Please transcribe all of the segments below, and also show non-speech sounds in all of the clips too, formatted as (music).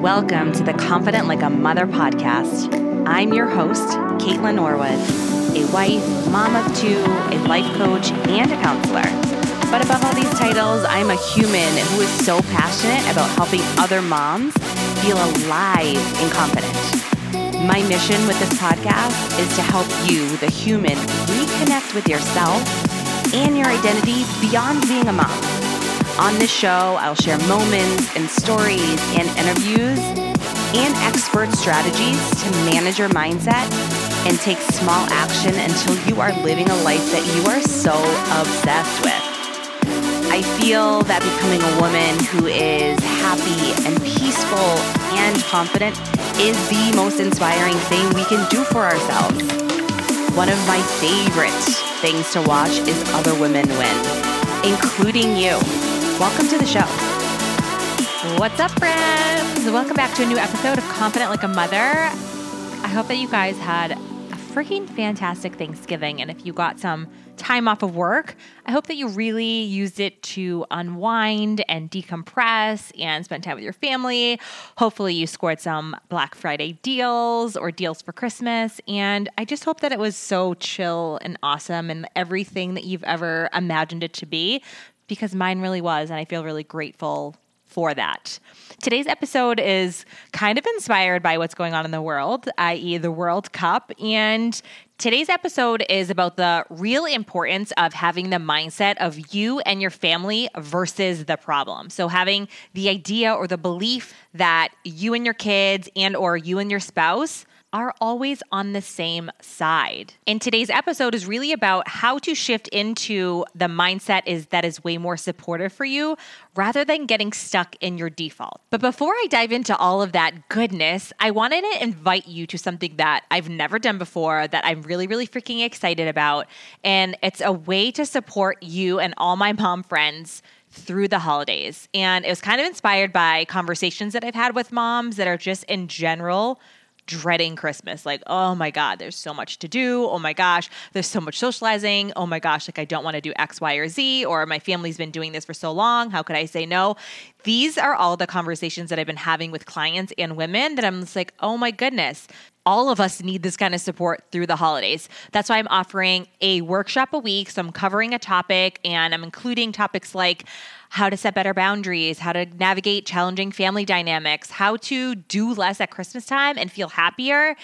Welcome to the Confident Like a Mother podcast. I'm your host, Kaitlynn Norwood, a wife, mom of two, a life coach, and a counselor. But above all these titles, I'm a human who is so passionate about helping other moms feel alive and confident. My mission with this podcast is to help you, the human, reconnect with yourself and your identity beyond being a mom. On this show, I'll share moments and stories and interviews and expert strategies to manage your mindset and take small action until you are living a life that you are so obsessed with. I feel that becoming a woman who is happy and peaceful and confident is the most inspiring thing we can do for ourselves. One of my favorite things to watch is other women win, including you. Welcome to the show. What's up, friends? Welcome back to a new episode of Confident Like a Mother. I hope that you guys had a freaking fantastic Thanksgiving. And if you got some time off of work, I hope that you really used it to unwind and decompress and spend time with your family. Hopefully, you scored some Black Friday deals or deals for Christmas. And I just hope that it was so chill and awesome and everything that you've ever imagined it to be because mine really was. And I feel really grateful for that. Today's episode is kind of inspired by what's going on in the world, i.e., the World Cup. And today's episode is about the real importance of having the mindset of you and your family versus the problem. So having the idea or the belief that you and your kids and or you and your spouse are always on the same side. And today's episode is really about how to shift into the mindset is that is way more supportive for you rather than getting stuck in your default. But before I dive into all of that goodness, I wanted to invite you to something that I've never done before that I'm really really freaking excited about and it's a way to support you and all my mom friends through the holidays. And it was kind of inspired by conversations that I've had with moms that are just in general dreading Christmas. Like, oh my God, there's so much to do. Oh my gosh, there's so much socializing. Oh my gosh, like I don't want to do X, Y, or Z, or my family's been doing this for so long. How could I say no? These are all the conversations that I've been having with clients and women that I'm just like, oh my goodness, all of us need this kind of support through the holidays. That's why I'm offering a workshop a week. So I'm covering a topic and I'm including topics like how to set better boundaries, how to navigate challenging family dynamics, how to do less at Christmas time and feel happier,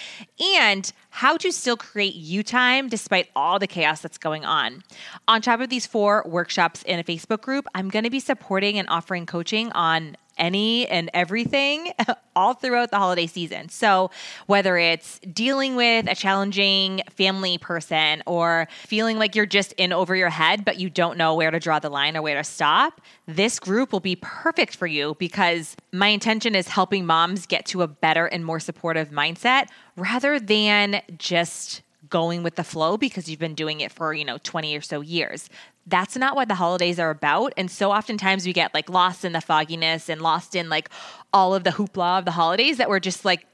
and how to still create you time despite all the chaos that's going on. On top of these four workshops in a Facebook group, I'm going to be supporting and offering coaching on any and everything (laughs) all throughout the holiday season. So, whether it's dealing with a challenging family person or feeling like you're just in over your head, but you don't know where to draw the line or where to stop, this group will be perfect for you because my intention is helping moms get to a better and more supportive mindset rather than just going with the flow because you've been doing it for, you know, 20 or so years that's not what the holidays are about. And so oftentimes we get like lost in the fogginess and lost in like all of the hoopla of the holidays that we're just like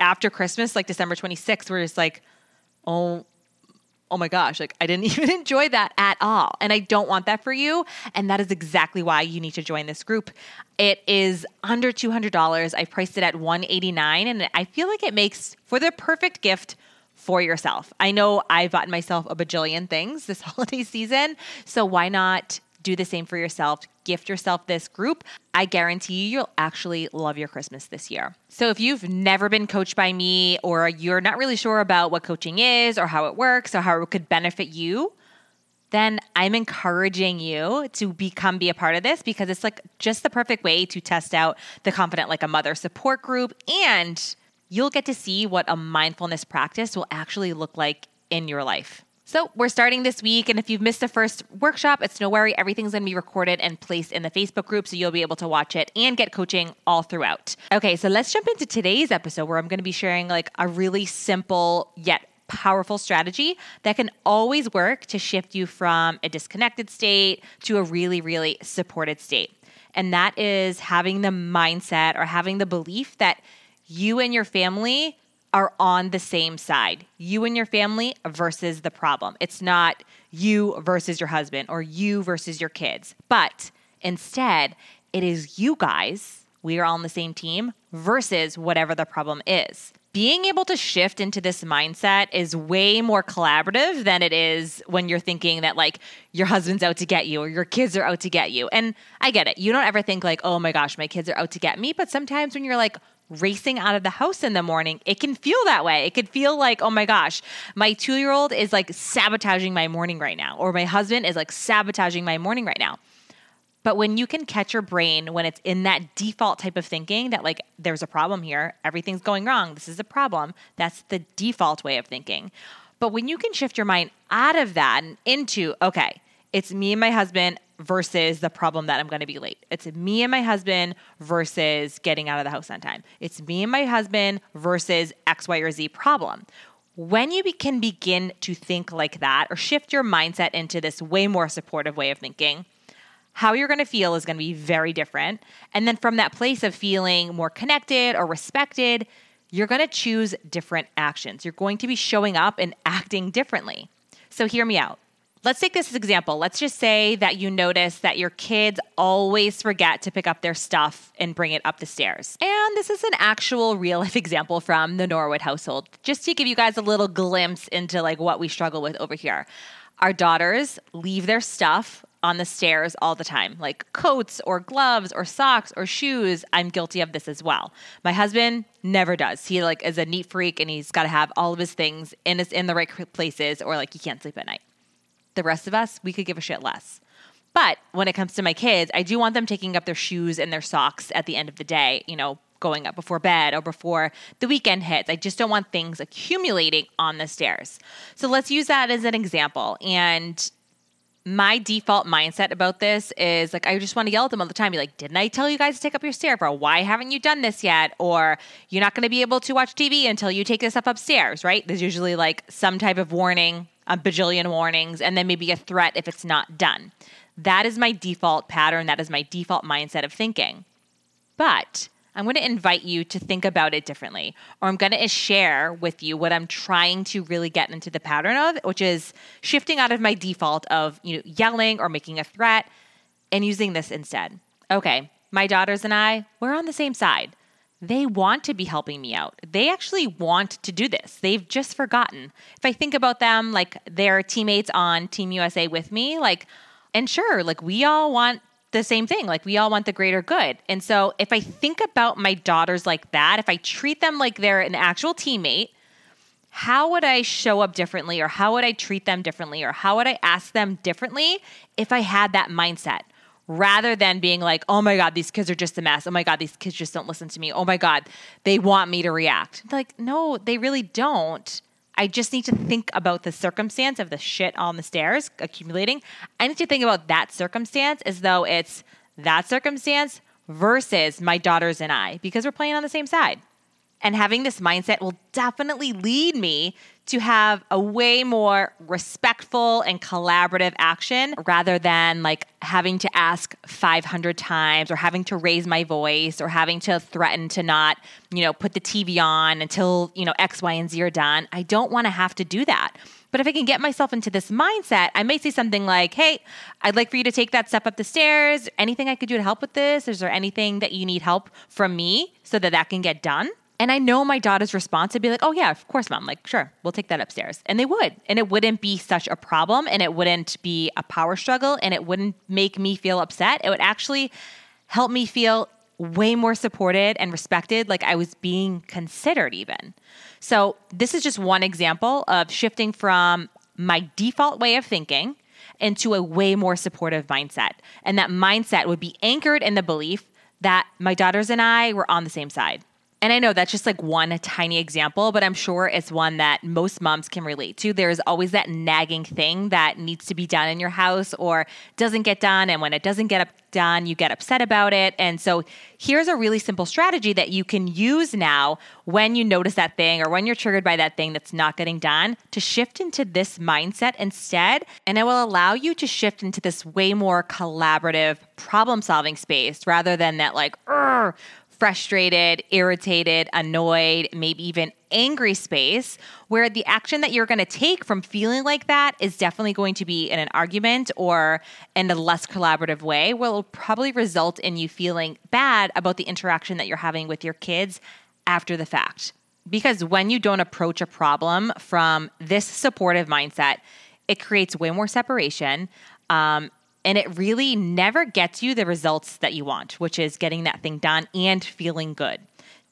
after Christmas, like December 26th, we're just like, oh, oh my gosh, like I didn't (laughs) even enjoy that at all. And I don't want that for you. And that is exactly why you need to join this group. It is under $200. I priced it at 189 and I feel like it makes for the perfect gift for yourself. I know I've bought myself a bajillion things this (laughs) holiday season, so why not do the same for yourself? Gift yourself this group. I guarantee you, you'll actually love your Christmas this year. So, if you've never been coached by me, or you're not really sure about what coaching is, or how it works, or how it could benefit you, then I'm encouraging you to become be a part of this because it's like just the perfect way to test out the confident like a mother support group and you'll get to see what a mindfulness practice will actually look like in your life. So, we're starting this week, and if you've missed the first workshop, it's no worry. Everything's gonna be recorded and placed in the Facebook group, so you'll be able to watch it and get coaching all throughout. Okay, so let's jump into today's episode where I'm gonna be sharing like a really simple yet powerful strategy that can always work to shift you from a disconnected state to a really, really supported state. And that is having the mindset or having the belief that you and your family are on the same side. You and your family versus the problem. It's not you versus your husband or you versus your kids, but instead, it is you guys we are all on the same team versus whatever the problem is. Being able to shift into this mindset is way more collaborative than it is when you're thinking that like your husband's out to get you or your kids are out to get you. And I get it. You don't ever think like, oh my gosh, my kids are out to get me. But sometimes when you're like, racing out of the house in the morning, it can feel that way. It could feel like, oh my gosh, my two year old is like sabotaging my morning right now, or my husband is like sabotaging my morning right now. But when you can catch your brain when it's in that default type of thinking that, like, there's a problem here, everything's going wrong, this is a problem, that's the default way of thinking. But when you can shift your mind out of that and into, okay, it's me and my husband versus the problem that I'm going to be late. It's me and my husband versus getting out of the house on time. It's me and my husband versus X, Y, or Z problem. When you can begin to think like that or shift your mindset into this way more supportive way of thinking, how you're going to feel is going to be very different. And then from that place of feeling more connected or respected, you're going to choose different actions. You're going to be showing up and acting differently. So hear me out. Let's take this as example. Let's just say that you notice that your kids always forget to pick up their stuff and bring it up the stairs. And this is an actual real life (laughs) example from the Norwood household, just to give you guys a little glimpse into like what we struggle with over here. Our daughters leave their stuff on the stairs all the time, like coats or gloves or socks or shoes. I'm guilty of this as well. My husband never does. He like is a neat freak and he's got to have all of his things in his in the right places or like he can't sleep at night. The rest of us, we could give a shit less. But when it comes to my kids, I do want them taking up their shoes and their socks at the end of the day, you know, going up before bed or before the weekend hits. I just don't want things accumulating on the stairs. So let's use that as an example. And my default mindset about this is like I just want to yell at them all the time. Be like, didn't I tell you guys to take up your stair, bro? Why haven't you done this yet? Or you're not going to be able to watch TV until you take this up upstairs, right? There's usually like some type of warning a bajillion warnings, and then maybe a threat if it's not done. That is my default pattern. That is my default mindset of thinking. But I'm going to invite you to think about it differently, or I'm going to share with you what I'm trying to really get into the pattern of, which is shifting out of my default of you know yelling or making a threat and using this instead. Okay, my daughters and I, we're on the same side they want to be helping me out. They actually want to do this. They've just forgotten. If I think about them, like their teammates on Team USA with me, like, and sure, like we all want the same thing. Like we all want the greater good. And so if I think about my daughters like that, if I treat them like they're an actual teammate, how would I show up differently or how would I treat them differently or how would I ask them differently if I had that mindset? Rather than being like, oh my God, these kids are just a mess. Oh my God, these kids just don't listen to me. Oh my God, they want me to react. Like, no, they really don't. I just need to think about the circumstance of the shit on the stairs accumulating. I need to think about that circumstance as though it's that circumstance versus my daughters and I because we're playing on the same side. And having this mindset will definitely lead me to have a way more respectful and collaborative action rather than like having to ask 500 times or having to raise my voice or having to threaten to not, you know, put the TV on until, you know, X, Y, and Z are done. I don't want to have to do that. But if I can get myself into this mindset, I may say something like, Hey, I'd like for you to take that step up the stairs. Anything I could do to help with this? Is there anything that you need help from me so that that can get done? And I know my daughter's response would be like, oh, yeah, of course, mom. Like, sure, we'll take that upstairs. And they would. And it wouldn't be such a problem and it wouldn't be a power struggle and it wouldn't make me feel upset. It would actually help me feel way more supported and respected, like I was being considered, even. So, this is just one example of shifting from my default way of thinking into a way more supportive mindset. And that mindset would be anchored in the belief that my daughters and I were on the same side. And I know that's just like one tiny example, but I'm sure it's one that most moms can relate to. There's always that nagging thing that needs to be done in your house or doesn't get done. And when it doesn't get done, you get upset about it. And so here's a really simple strategy that you can use now when you notice that thing or when you're triggered by that thing that's not getting done to shift into this mindset instead. And it will allow you to shift into this way more collaborative problem solving space rather than that like, frustrated, irritated, annoyed, maybe even angry space where the action that you're going to take from feeling like that is definitely going to be in an argument or in a less collaborative way it'll probably result in you feeling bad about the interaction that you're having with your kids after the fact. Because when you don't approach a problem from this supportive mindset, it creates way more separation. Um, and it really never gets you the results that you want, which is getting that thing done and feeling good.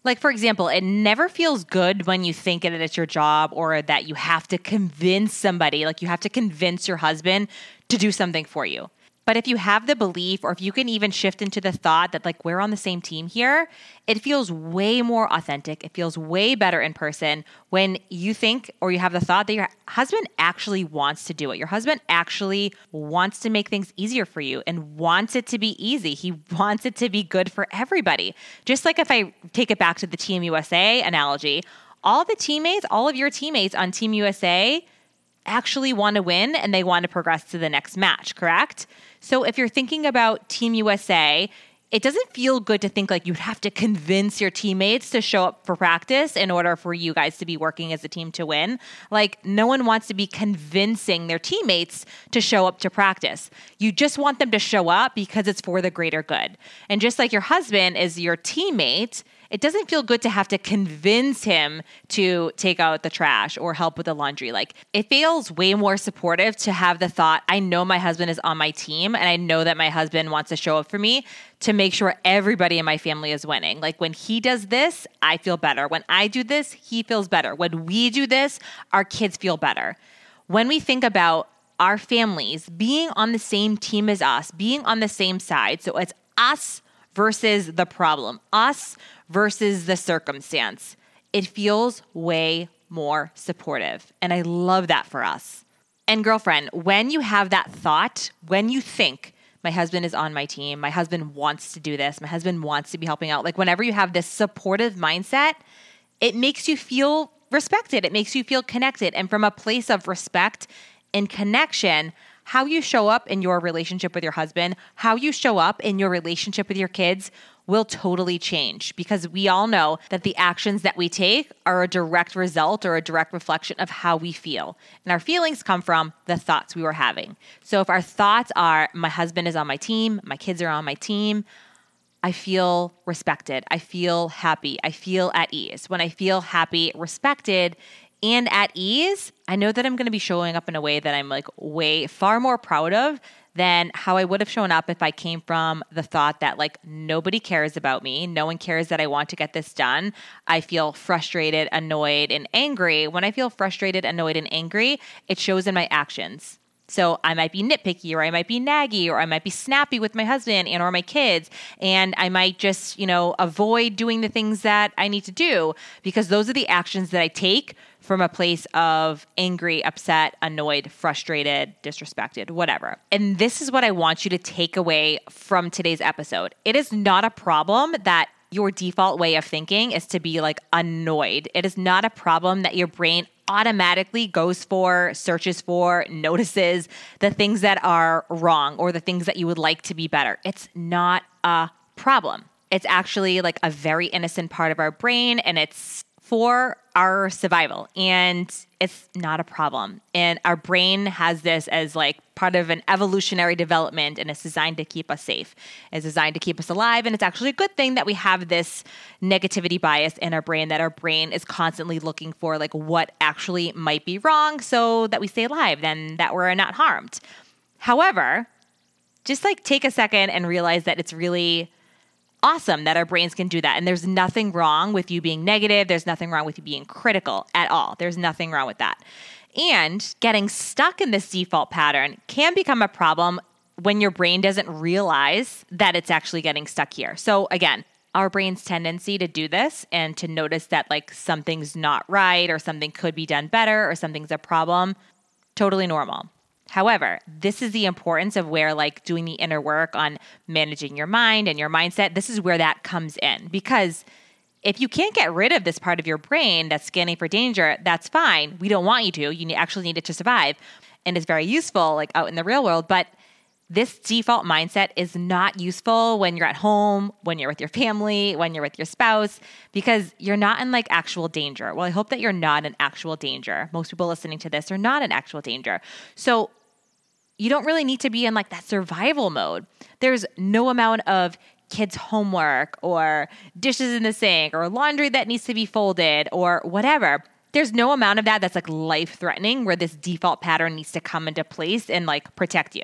Like, for example, it never feels good when you think that it's your job or that you have to convince somebody, like you have to convince your husband to do something for you. But if you have the belief, or if you can even shift into the thought that, like, we're on the same team here, it feels way more authentic. It feels way better in person when you think or you have the thought that your husband actually wants to do it. Your husband actually wants to make things easier for you and wants it to be easy. He (laughs) wants it to be good for everybody. Just like if I take it back to the Team USA analogy, all the teammates, all of your teammates on Team USA actually want to win and they want to progress to the next match, correct? So if you're thinking about Team USA, it doesn't feel good to think like you'd have to convince your teammates to show up for practice in order for you guys to be working as a team to win. Like, no one wants to be convincing their teammates to show up to practice. You just want them to show up because it's for the greater good. And just like your husband is your teammate, it doesn't feel good to have to convince him to take out the trash or help with the laundry. Like it feels way more supportive to have the thought, I know my husband is on my team and I know that my husband wants to show up for me to make sure everybody in my family is winning. Like when he does this, I feel better. When I do this, he feels better. When we do this, our kids feel better. When we think about our families being on the same team as us, being on the same side, so it's us versus the problem, us versus the circumstance. It feels way more supportive. And I love that for us. And girlfriend, when you have that thought, when you think, my husband is on my team, my husband wants to do this, my husband wants to be helping out, like whenever you have this supportive mindset, it makes you feel respected, it makes you feel connected. And from a place of respect and connection, how you show up in your relationship with your husband, how you show up in your relationship with your kids will totally change because we all know that the actions that we take are a direct result or a direct reflection of how we feel. And our feelings come from the thoughts we were having. So if our thoughts are, my husband is on my team, my kids are on my team, I feel respected. I feel happy. I feel at ease. When I feel happy, respected, and at ease, I know that I'm going to be showing up in a way that I'm like way far more proud of than how I would have shown up if I came from the thought that like nobody cares about me, no one cares that I want to get this done. I feel frustrated, annoyed, and angry. When I feel frustrated, annoyed, and angry, it shows in my actions. So I might be nitpicky or I might be naggy or I might be snappy with my husband and or my kids and I might just, you know, avoid doing the things that I need to do because those are the actions that I take from a place of angry, upset, annoyed, frustrated, disrespected, whatever. And this is what I want you to take away from today's episode. It is not a problem that your default way of thinking is to be like annoyed. It is not a problem that your brain automatically goes for, searches for, notices the things that are wrong or the things that you would like to be better. It's not a problem. It's actually like a very innocent part of our brain and it's for our survival and it's not a problem. And our brain has this as like part of an evolutionary development and it's designed to keep us safe. It's designed to keep us alive and it's actually a good thing that we have this negativity bias in our brain that our brain is constantly looking for like what actually might be wrong so that we stay alive and that we're not harmed. However, just like take a second and realize that it's really awesome that our brains can do that. And there's nothing wrong with you being negative. There's nothing wrong with you being critical at all. There's nothing wrong with that. And getting stuck in this default pattern can become a problem when your brain doesn't realize that it's actually getting stuck here. So, again, our brain's tendency to do this and to notice that like something's not right or something could be done better or something's a problem, totally normal. However, this is the importance of where, like, doing the inner work on managing your mind and your mindset, this is where that comes in. Because if you can't get rid of this part of your brain that's scanning for danger, that's fine. We don't want you to. You actually need it to survive. And it's very useful, like, out in the real world. But this default mindset is not useful when you're at home, when you're with your family, when you're with your spouse, because you're not in like actual danger. Well, I hope that you're not in actual danger. Most people listening to this are not in actual danger. So you don't really need to be in like that survival mode. There's no amount of kids' homework or dishes in the sink or laundry that needs to be folded or whatever there's no amount of that that's like life threatening where this default pattern needs to come into place and like protect you.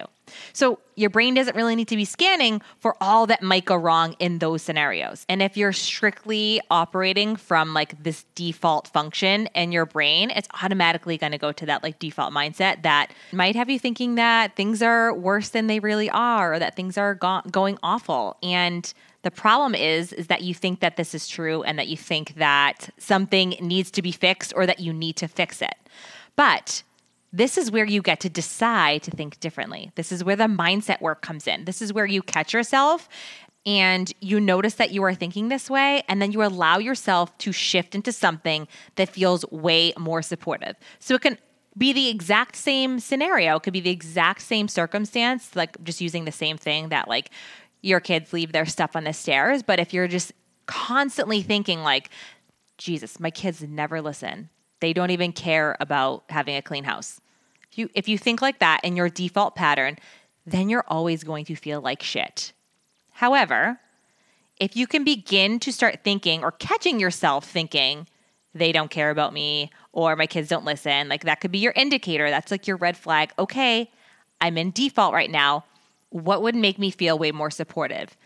So your brain doesn't really need to be scanning for all that might go wrong in those scenarios. And if you're strictly operating from like this default function in your brain, it's automatically going to go to that like default mindset that might have you thinking that things are worse than they really are or that things are go- going awful. And the problem is is that you think that this is true and that you think that something needs to be fixed or that you need to fix it. But this is where you get to decide to think differently. This is where the mindset work comes in. This is where you catch yourself and you notice that you are thinking this way, and then you allow yourself to shift into something that feels way more supportive. So it can be the exact same scenario, it could be the exact same circumstance, like just using the same thing that, like, your kids leave their stuff on the stairs. But if you're just constantly thinking, like, Jesus, my kids never listen, they don't even care about having a clean house. If you, if you think like that in your default pattern, then you're always going to feel like shit. However, if you can begin to start thinking or catching yourself thinking, they don't care about me or my kids don't listen, like that could be your indicator. That's like your red flag. Okay, I'm in default right now what would make me feel way more supportive?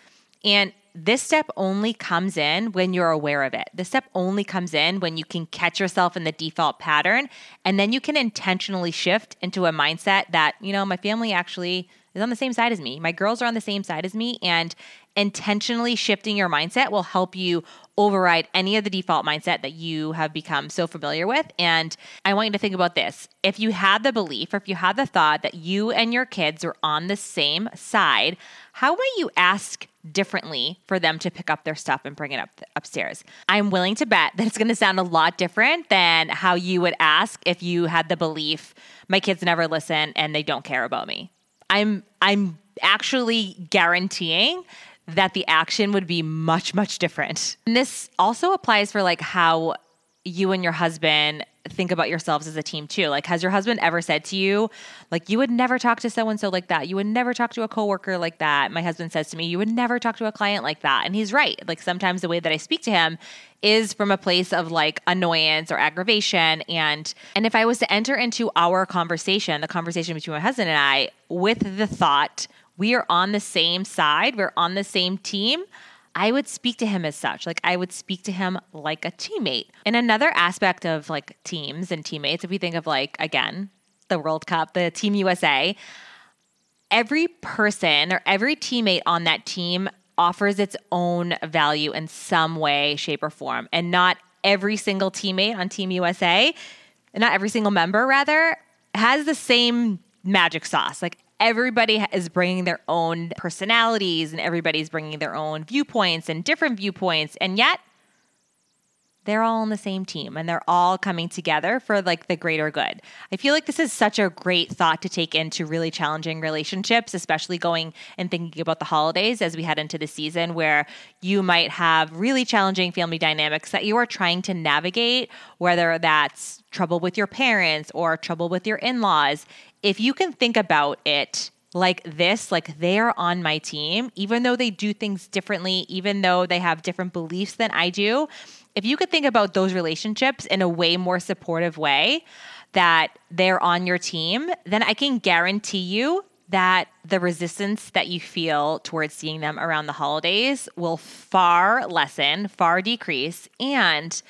And this step only comes in when you're aware of it. This step only comes in when you can catch yourself in the default pattern and then you can intentionally shift into a mindset that, you know, my family actually is on the same side as me. My girls are on the same side as me and intentionally shifting your mindset will help you override any of the default mindset that you have become so familiar with. And I want you to think about this. If you had the belief or if you had the thought that you and your kids are on the same side, how might you ask differently for them to pick up their stuff and bring it up upstairs? I'm willing to bet (laughs) that it's going to sound a lot different than how you would ask if you had the belief my kids never listen and they don't care about me. I'm I'm actually guaranteeing that the action would be much, much different. And this also applies for like how you and your husband think about yourselves as a team too. Like, has your husband ever said to you, like, you would never talk to so and so like that? You would never talk to a coworker like that. My husband says to me, you would never talk to a client like that. And he's right. Like, sometimes the way that I speak to him is from a place of like annoyance or aggravation. And and if I was to enter into our conversation, the conversation between my husband and I, with the thought we are on the same side, we're on the same team, I would speak to him as such. Like I would speak to him like a teammate. And another aspect of like teams and teammates, if we think of like, again, the World Cup, the Team USA, every person or every teammate on that team offers its own value in some way, shape, or form. And not every single teammate on Team USA, not every single member, rather, has the same magic sauce. Like everybody is bringing their own personalities and everybody's bringing their own viewpoints and different viewpoints. And yet, they're all on the same team and they're all coming together for like the greater good. I feel like this is such a great thought to take into really challenging relationships, especially going and thinking about the holidays as we head into the season where you might have really challenging family dynamics that you are trying to navigate, whether that's trouble with your parents or trouble with your in laws. If you can think about it like this, like they're on my team, even though they do things differently, even though they have different beliefs than I do, if you could think about those relationships in a way more supportive way, that they're on your team, then I can guarantee you that the resistance that you feel towards seeing them around the holidays will far lessen, far decrease, and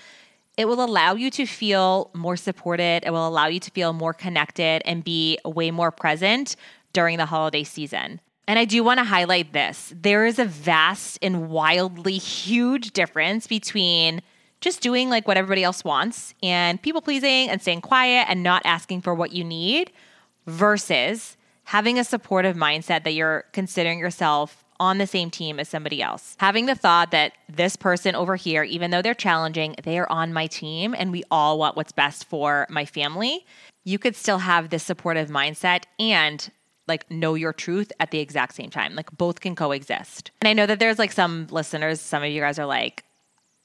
it will allow you to feel more supported. It will allow you to feel more connected and be way more present during the holiday season. And I do want to highlight this there is a vast and wildly huge difference between just doing like what everybody else wants and people pleasing and staying quiet and not asking for what you need versus having a supportive mindset that you're considering yourself on the same team as somebody else. Having the thought that this person over here, even though they're challenging, they are on my team and we all want what's best for my family. You could still have this supportive mindset and like know your truth at the exact same time. Like both can coexist. And I know that there's like some listeners, some of you guys are like,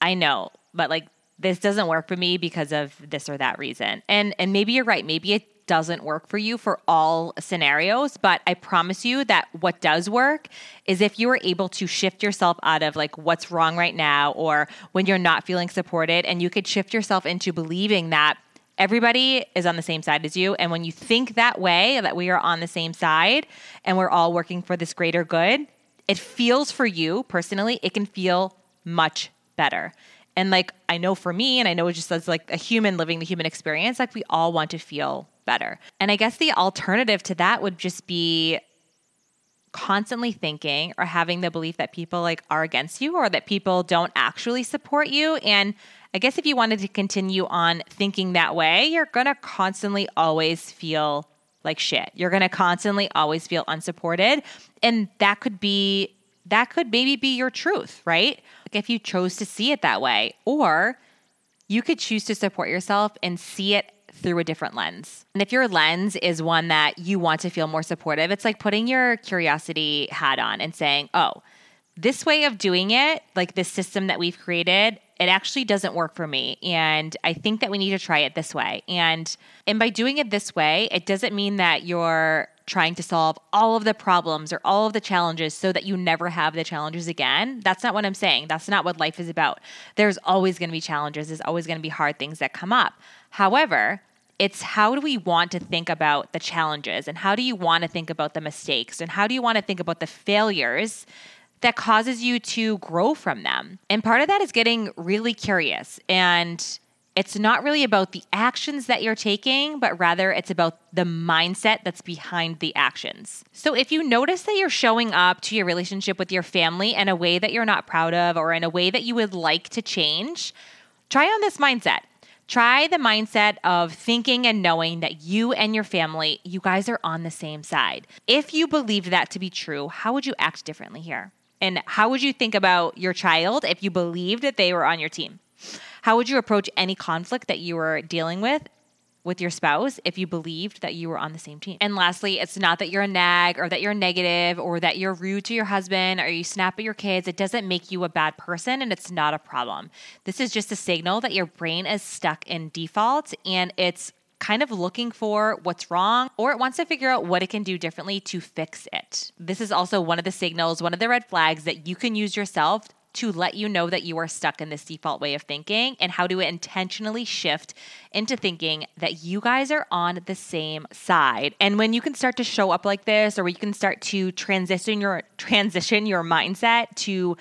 I know, but like this doesn't work for me because of this or that reason. And and maybe you're right. Maybe it doesn't work for you for all scenarios, but I promise you that what does work is if you are able to shift yourself out of like what's wrong right now or when you're not feeling supported and you could shift yourself into believing that everybody is on the same side as you and when you think that way that we are on the same side and we're all working for this greater good, it feels for you personally, it can feel much better. And like I know for me, and I know it just as like a human living the human experience, like we all want to feel better. And I guess the alternative to that would just be constantly thinking or having the belief that people like are against you or that people don't actually support you and I guess if you wanted to continue on thinking that way, you're going to constantly always feel like shit. You're going to constantly always feel unsupported and that could be that could maybe be your truth, right? Like if you chose to see it that way or you could choose to support yourself and see it through a different lens. And if your lens is one that you want to feel more supportive, it's like putting your curiosity hat on and saying, oh, this way of doing it, like this system that we've created, it actually doesn't work for me and i think that we need to try it this way and and by doing it this way it doesn't mean that you're trying to solve all of the problems or all of the challenges so that you never have the challenges again that's not what i'm saying that's not what life is about there's always going to be challenges there's always going to be hard things that come up however it's how do we want to think about the challenges and how do you want to think about the mistakes and how do you want to think about the failures that causes you to grow from them. And part of that is getting really curious. And it's not really about the actions that you're taking, but rather it's about the mindset that's behind the actions. So if you notice that you're showing up to your relationship with your family in a way that you're not proud of or in a way that you would like to change, try on this mindset. Try the mindset of thinking and knowing that you and your family, you guys are on the same side. If you believed that to be true, how would you act differently here? And how would you think about your child if you believed that they were on your team? How would you approach any conflict that you were dealing with with your spouse if you believed that you were on the same team? And lastly, it's not that you're a nag or that you're negative or that you're rude to your husband or you snap at your kids. It doesn't make you a bad person and it's not a problem. This is just a signal that your brain is stuck in default and it's kind of looking for what's wrong or it wants to figure out what it can do differently to fix it. This is also one of the signals, one of the red flags that you can use yourself to let you know that you are stuck in this default way of thinking and how to intentionally shift into thinking that you guys are on the same side. And when you can start to show up like this or you can start to transition your transition your mindset to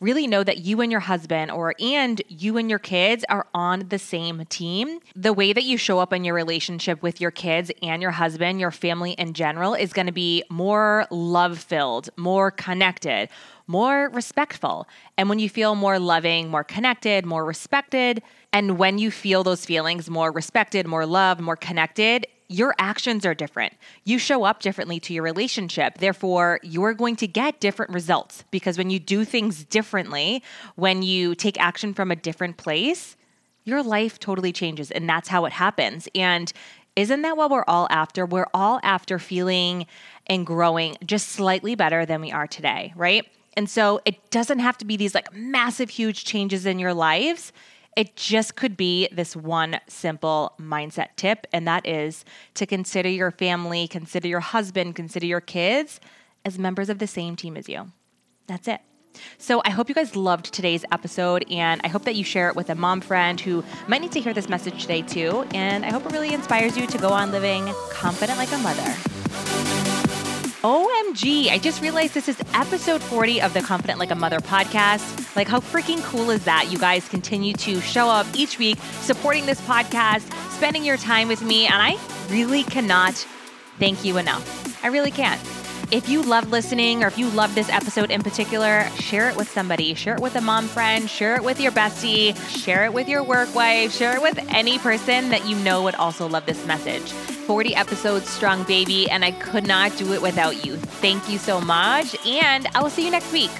really know that you and your husband or and you and your kids are on the same team. The way that you show up in your relationship with your kids and your husband, your family in general is going to be more love-filled, more connected, more respectful. And when you feel more loving, more connected, more respected, and when you feel those feelings more respected, more loved, more connected, your actions are different. You show up differently to your relationship. Therefore, you're going to get different results because when you do things differently, when you take action from a different place, your life totally changes. And that's how it happens. And isn't that what we're all after? We're all after feeling and growing just slightly better than we are today, right? And so it doesn't have to be these like massive, huge changes in your lives. It just could be this one simple mindset tip, and that is to consider your family, consider your husband, consider your kids as members of the same team as you. That's it. So I hope you guys loved today's episode, and I hope that you share it with a mom friend who might need to hear this message today too. And I hope it really inspires you to go on living confident like a mother. OMG, I just realized this is episode 40 of the Confident Like a Mother podcast. Like, how freaking cool is that? You guys continue to show up each week, supporting this podcast, spending your time with me, and I really cannot thank you enough. I really can't. If you love listening or if you love this episode in particular, share it with somebody. Share it with a mom friend, share it with your bestie, share it with your work wife, share it with any person that you know would also love this message. 40 episodes strong, baby, and I could not do it without you. Thank you so much, and I will see you next week.